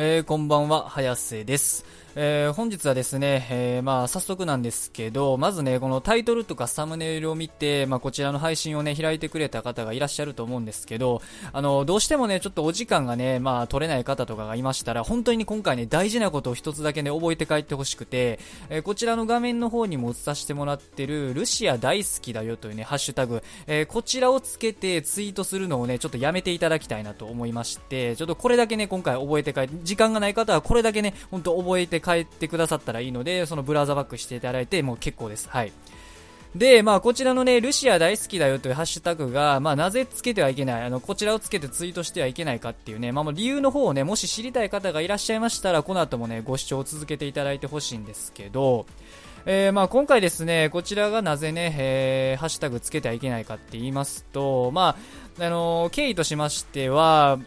えー、こんばんは、早瀬です。えー、本日はですね、えー、まあ、早速なんですけど、まずね、このタイトルとかサムネイルを見て、まあ、こちらの配信をね、開いてくれた方がいらっしゃると思うんですけど、あの、どうしてもね、ちょっとお時間がね、まあ、取れない方とかがいましたら、本当に今回ね、大事なことを一つだけね、覚えて帰ってほしくて、えー、こちらの画面の方にも映させてもらってる、ルシア大好きだよというね、ハッシュタグ、えこちらをつけてツイートするのをね、ちょっとやめていただきたいなと思いまして、ちょっとこれだけね、今回覚えて帰って、時間がない方はこれだけね、本当覚えて帰ってくださってったらいいので、そのブラウザバックしていただいてもう結構です。はい。で、まあ、こちらのね、るしあ大好きだよというハッシュタグが、まあ、なぜつけてはいけない、あの、こちらをつけてツイートしてはいけないかっていうね、まあ、理由の方をね、もし知りたい方がいらっしゃいましたら、この後もね、ご視聴を続けていただいてほしいんですけど、えー、まあ今回ですね、こちらがなぜね、えー、ハッシュタグつけてはいけないかって言いますと、まあ、あのー、経緯としましては、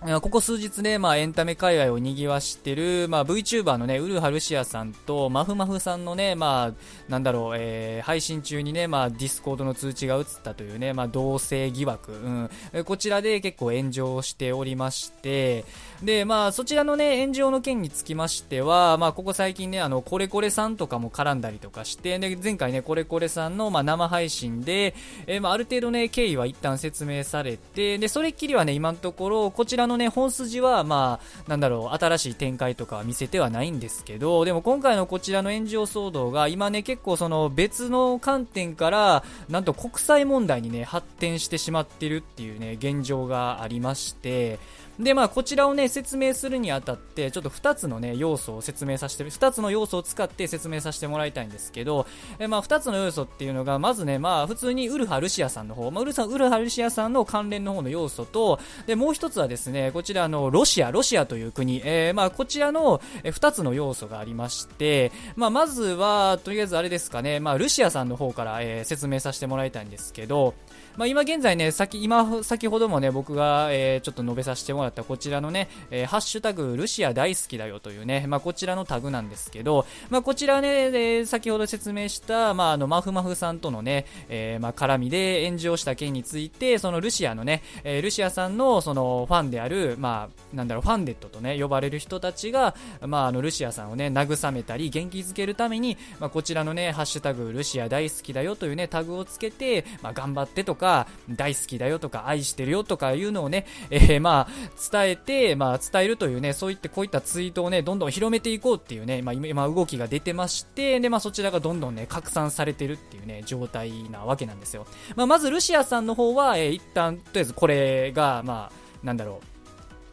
ここ数日ね、まあ、エンタメ界隈を賑わしてる、まあ、VTuber のね、潤羽るしあさんと、まふまふさんのね、まあ、なんだろう、えー、配信中にね、まあ、 Discord の通知が映ったというね、まあ、同棲疑惑、うん、こちらで結構炎上しておりまして、で、まあ、そちらのね、炎上の件につきましては、まあ、ここ最近ね、あの、コレコレさんとかも絡んだりとかして、で、前回ね、コレコレさんの、まあ、生配信で、えー、まあ、ある程度ね、経緯は一旦説明されて、で、それっきりはね、今のところ、こちらのね、本筋は、まあ、なんだろう、新しい展開とか見せてはないんですけど、でも今回のこちらの炎上騒動が、今ね、結構その別の観点から、なんと国際問題にね、発展してしまってるっていうね、現状がありまして、で、まあ、こちらをね、説明するにあたって、ちょっと2つのね、要素を説明させて、2つの要素を使って説明させてもらいたいんですけど、えまあ、2つの要素っていうのが、まずね、まあ、普通にウルハルシアさんの方、まあ、ウルさウルハルシアさんの関連の方の要素と、で、もう1つはですね、こちらのロシア、ロシアという国、えー、まあ、こちらの2つの要素がありまして、まあ、まずは、とりあえずあれですかね、まあ、ルシアさんの方から、えー、説明させてもらいたいんですけど、まあ、今現在ね、先、今、先ほどもね、僕が、えー、ちょっと述べさせてもらったこちらのね、えー、ハッシュタグ、ルシア大好きだよというね、まあ、こちらのタグなんですけど、まあ、こちらね、えー、先ほど説明した、まあ、あの、マフマフさんとのね、えー、まあ、絡みで炎上した件について、そのルシアのね、えー、ルシアさんの、その、ファンである、るまあ、なんだろう、ファンデットとね、呼ばれる人たちが、まあ、あの、ルシアさんをね、慰めたり、元気づけるために、まあ、こちらのね、ハッシュタグ、ルシア大好きだよというね、タグをつけて、まあ、頑張ってとか、大好きだよとか愛してるよとかいうのをね、えー、まあ伝えて、まあ伝えるというね、そういってこういったツイートをね、どんどん広めていこうっていうね、まあ今動きが出てまして、で、まあそちらがどんどんね、拡散されてるっていうね、状態なわけなんですよ。まあまずルシアさんの方は、えー、一旦、とりあえずこれが、まあ、なんだろう、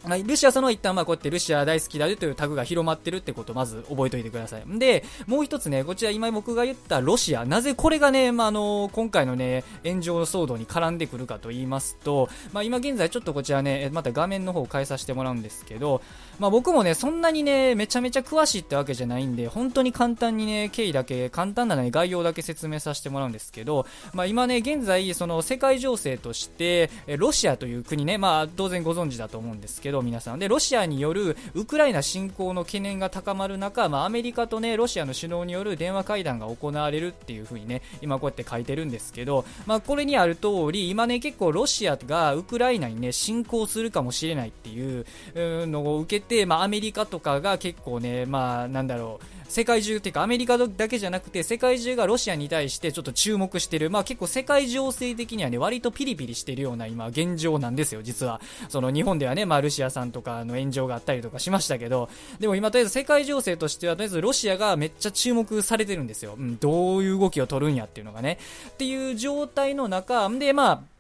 まあ、ルシアさんは一旦まあこうやってルシア大好きだよというタグが広まってるってことをまず覚えておいてください。で、もう一つね、こちら今僕が言ったロシア、なぜこれがね、まあ、あの、今回のね、炎上騒動に絡んでくるかと言いますと、まあ、今現在ちょっとこちらね、また画面の方を変えさせてもらうんですけど、まあ、僕もね、そんなにね、めちゃめちゃ詳しいってわけじゃないんで、本当に簡単にね、経緯だけ、簡単なね、概要だけ説明させてもらうんですけど、まあ、今ね、現在、その世界情勢として、ロシアという国ね、まあ、当然ご存知だと思うんですけど、皆さん。で、ロシアによるウクライナ侵攻の懸念が高まる中、まあ、アメリカとね、ロシアの首脳による電話会談が行われるっていう風にね、今こうやって書いてるんですけど、まあ、これにある通り、今ね、結構ロシアがウクライナにね、侵攻するかもしれないっていうのを受けて、まあ、アメリカとかが結構ね、まあ、なんだろう、世界中っていうかアメリカだけじゃなくて世界中がロシアに対してちょっと注目してる、まあ結構世界情勢的にはね、割とピリピリしてるような今現状なんですよ、実は。その日本ではね、まあルシアさんとかの炎上があったりとかしましたけど、でも今とりあえず世界情勢としてはとりあえずロシアがめっちゃ注目されてるんですよ。うん、どういう動きを取るんやっていうのがね。っていう状態の中、で、まあ、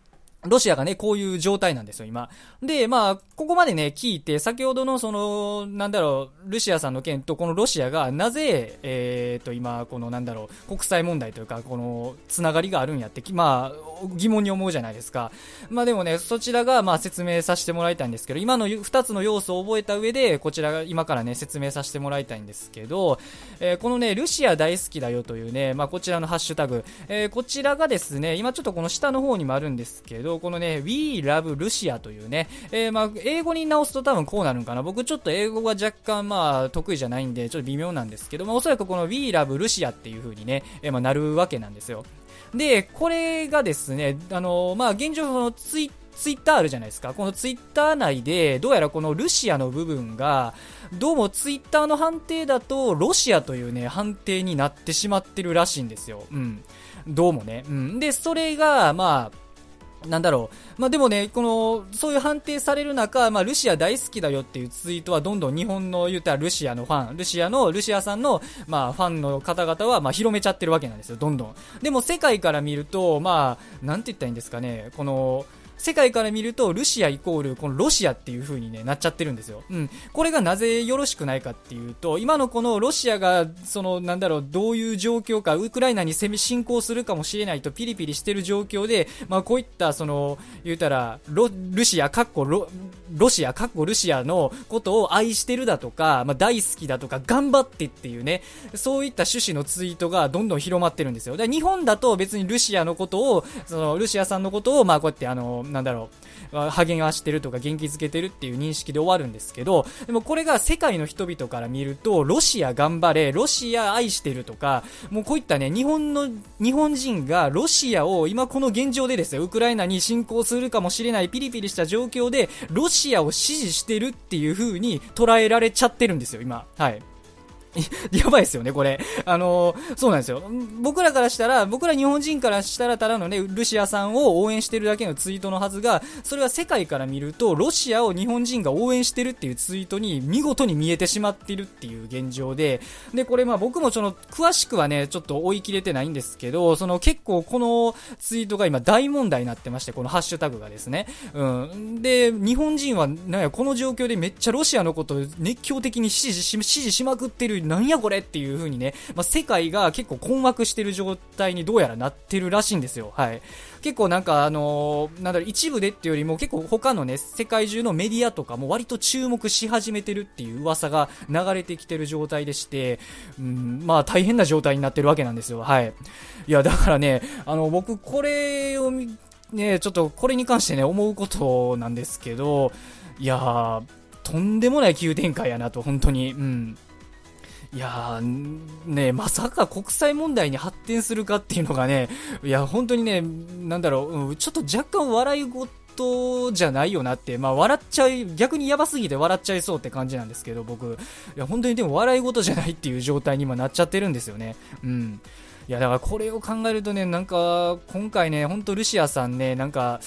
ロシアがね、こういう状態なんですよ、今。で、まあ、ここまでね、聞いて、先ほどのその、なんだろう、ルシアさんの件と、このロシアが、なぜ、えっ、ー、と、今、この、なんだろう、国際問題というか、この、つながりがあるんやって、まあ、疑問に思うじゃないですか。まあでもね、そちらが、まあ、説明させてもらいたいんですけど、今の二つの要素を覚えた上で、こちらが、今からね、説明させてもらいたいんですけど、えー、このね、ルシア大好きだよというね、まあ、こちらのハッシュタグ、えー、こちらがですね、今ちょっとこの下の方にもあるんですけど、このね、We Love Russia というね、えー、まあ、英語に直すと多分こうなるんかな。僕ちょっと英語が若干まあ、得意じゃないんで、ちょっと微妙なんですけど、まあ、おそらくこの We Love Russia っていう風にね、えー、まあ、なるわけなんですよ。で、これがですね、あの、まあ、現状のツイツイッターあるじゃないですか。このツイッター内で、どうやらこのルシアの部分が、どうもツイッターの判定だと、ロシアというね、判定になってしまってるらしいんですよ。うん。どうもね。うん。で、それが、まあ、なんだろう。まあ、でもね、この、そういう判定される中、まあ、ルシア大好きだよっていうツイートはどんどん日本の言うたらルシアのファン、ルシアの、ルシアさんの、まあ、ファンの方々は、まあ、広めちゃってるわけなんですよ、どんどん。でも世界から見ると、まあ、なんて言ったらいいんですかね、この、世界から見るとルシアイコールこのロシアっていう風に、ね、なっちゃってるんですよ。うん。これがなぜよろしくないかっていうと、今のこのロシアが、その、なんだろう、どういう状況か、ウクライナに攻め侵攻するかもしれないとピリピリしてる状況で、まあこういった、その、言うたら、ロ、ルシア、かっこロ、ロシア、かっこルシアのことを愛してるだとか、まあ大好きだとか、頑張ってっていうね、そういった趣旨のツイートがどんどん広まってるんですよ。で日本だと別にルシアのことを、その、ルシアさんのことを、まあこうやってあの、なんだろう、励ましてるとか元気づけてるっていう認識で終わるんですけど、でもこれが世界の人々から見ると、ロシア頑張れ、ロシア愛してるとか、もうこういったね、日本の、日本人がロシアを今この現状でですよ、ウクライナに侵攻するかもしれないピリピリした状況で、ロシアを支持してるっていう風に捉えられちゃってるんですよ、今。はい。やばいですよね、これ。あの、そうなんですよ。僕らからしたら、僕ら日本人からしたらただのね、ルシアさんを応援してるだけのツイートのはずが、それは世界から見ると、ロシアを日本人が応援してるっていうツイートに見事に見えてしまってるっていう現状で、で、これまあ僕もその、詳しくはね、ちょっと追い切れてないんですけど、その結構このツイートが今大問題になってまして、このハッシュタグがですね。うん。で、日本人は、なんや、この状況でめっちゃロシアのことを熱狂的に支持し、支持しまくってるなんやこれっていう風にね、まあ、世界が結構困惑してる状態にどうやらなってるらしいんですよ。はい。結構なんかあのー、なんだろう、一部でっていうよりも結構他のね、世界中のメディアとかも割と注目し始めてるっていう噂が流れてきてる状態でして、うん、まあ大変な状態になってるわけなんですよ。はい。いや、だからね、あの、僕これをね、ちょっとこれに関してね、思うことなんですけど、いやー、とんでもない急展開やなと、本当に。うん。いやー、ね、まさか国際問題に発展するかっていうのがね、いや、本当にね、なんだろう、うん、ちょっと若干笑い事じゃないよなって、まあ笑っちゃい、逆にやばすぎて笑っちゃいそうって感じなんですけど、僕、いや、本当にでも笑い事じゃないっていう状態に今なっちゃってるんですよね。うん。いや、だからこれを考えるとね、なんか、今回ね、ほんとルシアさんね、なんか、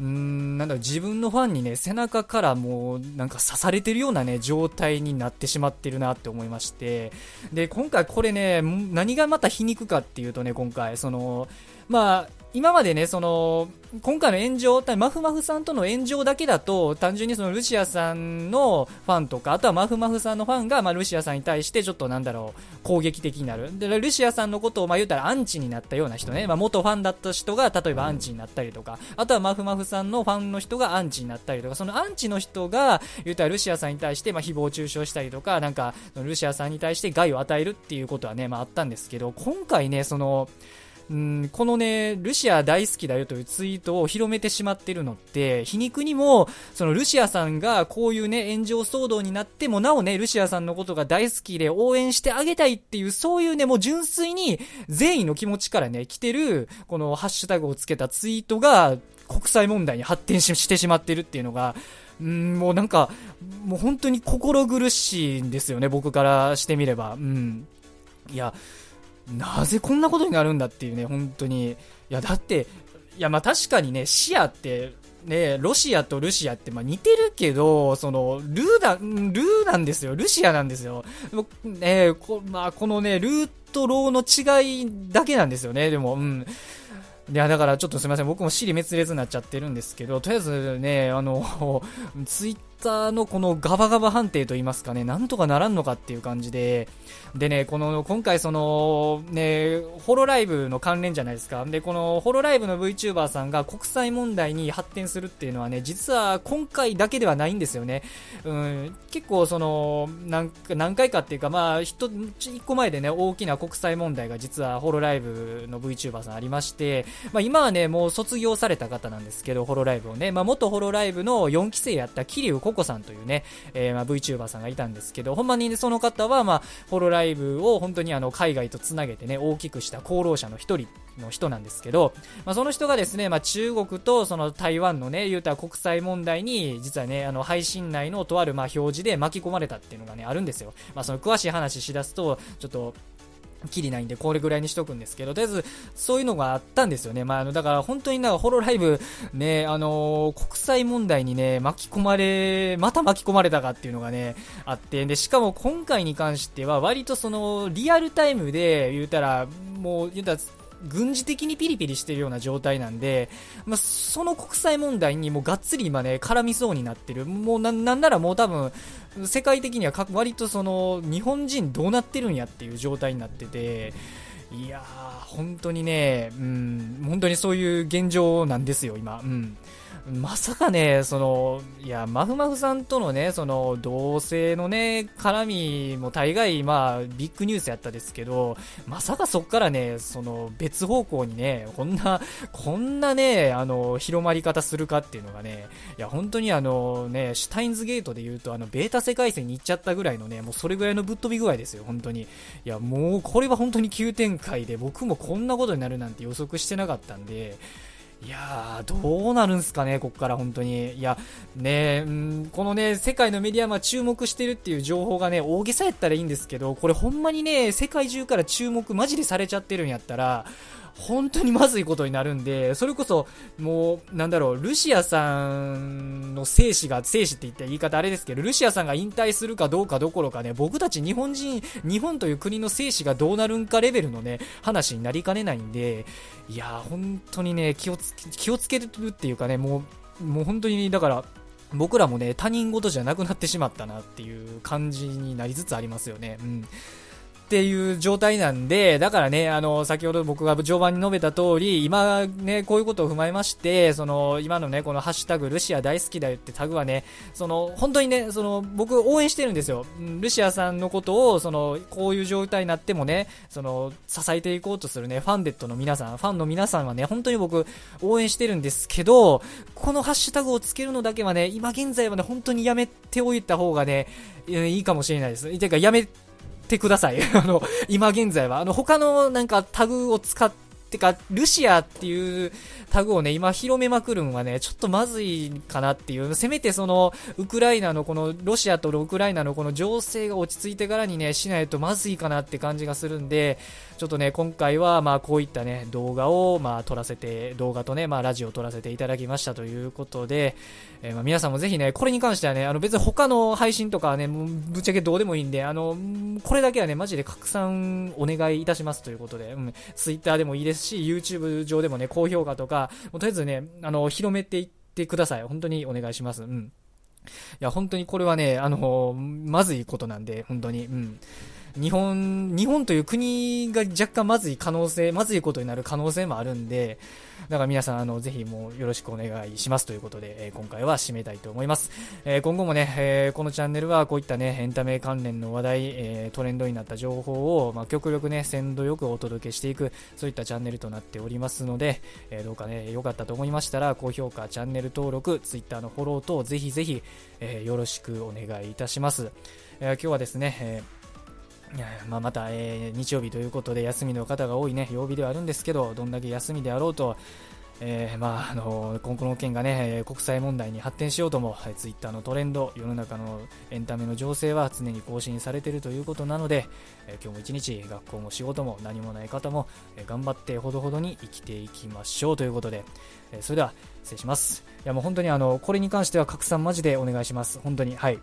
うんなんだろ自分のファンにね背中からもうなんか刺されてるようなね状態になってしまってるなって思いまして。で今回これね何がまた皮肉かっていうとね今回そのまあ今までね、その、今回の炎上、マフマフさんとの炎上だけだと、単純にそのルシアさんのファンとか、あとはマフマフさんのファンが、まあ、ルシアさんに対してちょっとなんだろう、攻撃的になる。で、ルシアさんのことを、まあ、言ったらアンチになったような人ね、まあ、元ファンだった人が、例えばアンチになったりとか、あとはマフマフさんのファンの人がアンチになったりとか、そのアンチの人が、言ったらルシアさんに対して、まあ、誹謗中傷したりとか、なんか、ルシアさんに対して害を与えるっていうことはね、まあ、あったんですけど、今回ね、その、んこのね、ルシア大好きだよというツイートを広めてしまってるのって、皮肉にも、そのルシアさんがこういうね、炎上騒動になってもなおね、ルシアさんのことが大好きで応援してあげたいっていう、そういうね、もう純粋に善意の気持ちからね、来てる、このハッシュタグをつけたツイートが、国際問題に発展してしまってるっていうのが、うん、もうなんか、もう本当に心苦しいんですよね、僕からしてみれば。うん。いや、なぜこんなことになるんだっていうね、本当に。いや、だって、いや、まあ確かにね、シアって、ね、ロシアとルシアってまあ似てるけど、その、ルーだ、ルーなんですよ。ルシアなんですよ。ね、こまあ、このね、ルーとローの違いだけなんですよね。でも、うん。いや、だからちょっとすみません。僕も尻滅裂になっちゃってるんですけど、とりあえずね、あの、ツイッタのこのガバガバ判定といいますかね、なんとかならんのかっていう感じで、でね、この、今回その、ね、ホロライブの関連じゃないですか。で、このホロライブの VTuber さんが国際問題に発展するっていうのはね、実は今回だけではないんですよね。うん、結構その、何何回かっていうか、まあ、一個前でね、大きな国際問題が実はホロライブの VTuber さんありまして、まあ今はね、もう卒業された方なんですけど、ホロライブをね、まあ元ホロライブの4期生やった桐生子さんというね、えー、まあ、VTuber さんがいたんですけど、ほんまに、ね、その方は、まあ、ホロライブを本当にあの海外とつなげてね、大きくした功労者の一人の人なんですけど、まあ、その人がですね、まあ、中国とその台湾のね、言うたら国際問題に、実はね、あの配信内のとあるまあ表示で巻き込まれたっていうのがね、あるんですよ。まあ、その詳しい話しだすと、ちょっと、きりないんで、これぐらいにしとくんですけど、とりあえず、そういうのがあったんですよね。まあ、あの、だから本当になんかホロライブ、ね、あのー、国際問題にね、巻き込まれ、また巻き込まれたかっていうのがね、あって、で、しかも今回に関しては、割とその、リアルタイムで言うたら、もう、言うたら、軍事的にピリピリしてるような状態なんで、まあ、その国際問題にもうがっつり今ね、絡みそうになってる。もうな、なんならもう多分、世界的には割とその、日本人どうなってるんやっていう状態になってて、いやー、本当にね、うん、本当にそういう現状なんですよ、今。うん。まさかね、その、いや、まふまふさんとのね、その、同性のね、絡みも大概、まあ、ビッグニュースやったですけど、まさかそっからね、その、別方向にね、こんな、こんなね、あの、広まり方するかっていうのがね、いや、本当にあの、ね、シュタインズゲートで言うと、あの、ベータ世界線に行っちゃったぐらいのね、もうそれぐらいのぶっ飛び具合ですよ、本当に。いや、もう、これは本当に急展開で、僕もこんなことになるなんて予測してなかったんで、いやー、どうなるんすかね、こっから本当に。いや、ね、うん、このね、世界のメディア、ま注目してるっていう情報がね、大げさやったらいいんですけど、これほんまにね、世界中から注目マジでされちゃってるんやったら、本当にまずいことになるんで、それこそ、もう、なんだろう、ルシアさんの生死が、生死って言った言い方あれですけど、ルシアさんが引退するかどうかどころかね、僕たち日本人、日本という国の生死がどうなるんかレベルのね、話になりかねないんで、いやー、本当にね、気をつけ、気をつけるっていうかね、もう、もう本当に、だから、僕らもね、他人事じゃなくなってしまったなっていう感じになりつつありますよね。うん。っていう状態なんで、だからね、あの、先ほど僕が序盤に述べた通り、今ね、こういうことを踏まえまして、その、今のね、このハッシュタグ、ルシア大好きだよってタグはね、その、本当にね、その、僕応援してるんですよ。ルシアさんのことを、その、こういう状態になってもね、その、支えていこうとするね、ファンデットの皆さん、ファンの皆さんはね、本当に僕、応援してるんですけど、このハッシュタグをつけるのだけはね、今現在はね、本当にやめておいた方がね、いいかもしれないです。てか、やめてください。あの、今現在は。あの、他のなんかタグを使って、か、ルシアっていうタグをね、今広めまくるんはね、ちょっとまずいかなっていう、せめてその、ウクライナのこの、ロシアとウクライナのこの情勢が落ち着いてからにね、しないとまずいかなって感じがするんで、ちょっとね、今回はまあこういったね、動画をまあ撮らせて、動画とね、まあラジオを撮らせていただきましたということで、えー、まあ皆さんもぜひね、これに関してはね、あの別に他の配信とかはね、ぶっちゃけどうでもいいんで、あの、これだけはね、マジで拡散お願いいたしますということで、うん、Twitter でもいいですし、YouTube 上でもね、高評価とか、もうとりあえずね、あの、広めていってください。本当にお願いします。うん。いや、本当にこれはね、あの、まずいことなんで、本当に、うん。日本、日本という国が若干まずい可能性、まずいことになる可能性もあるんで、だから皆さん、あの、ぜひもうよろしくお願いしますということで、えー、今回は締めたいと思います。えー、今後もね、えー、このチャンネルはこういったね、エンタメ関連の話題、えトレンドになった情報を、まあ、極力ね、鮮度よくお届けしていく、そういったチャンネルとなっておりますので、えどうかね、良かったと思いましたら、高評価、チャンネル登録、Twitter のフォロー等、ぜひぜひ、えよろしくお願いいたします。え今日はですね、えーまあ、また、えー、日曜日ということで休みの方が多いね、曜日ではあるんですけど、どんだけ休みであろうと、えー、まあ、あの今後の件がね、国際問題に発展しようとも、ツイッターのトレンド、世の中のエンタメの情勢は常に更新されているということなので、えー、今日も一日、学校も仕事も何もない方も、えー、頑張ってほどほどに生きていきましょうということで、えそれでは失礼します。いやもう本当にあの、これに関しては拡散マジでお願いします。本当に、はい。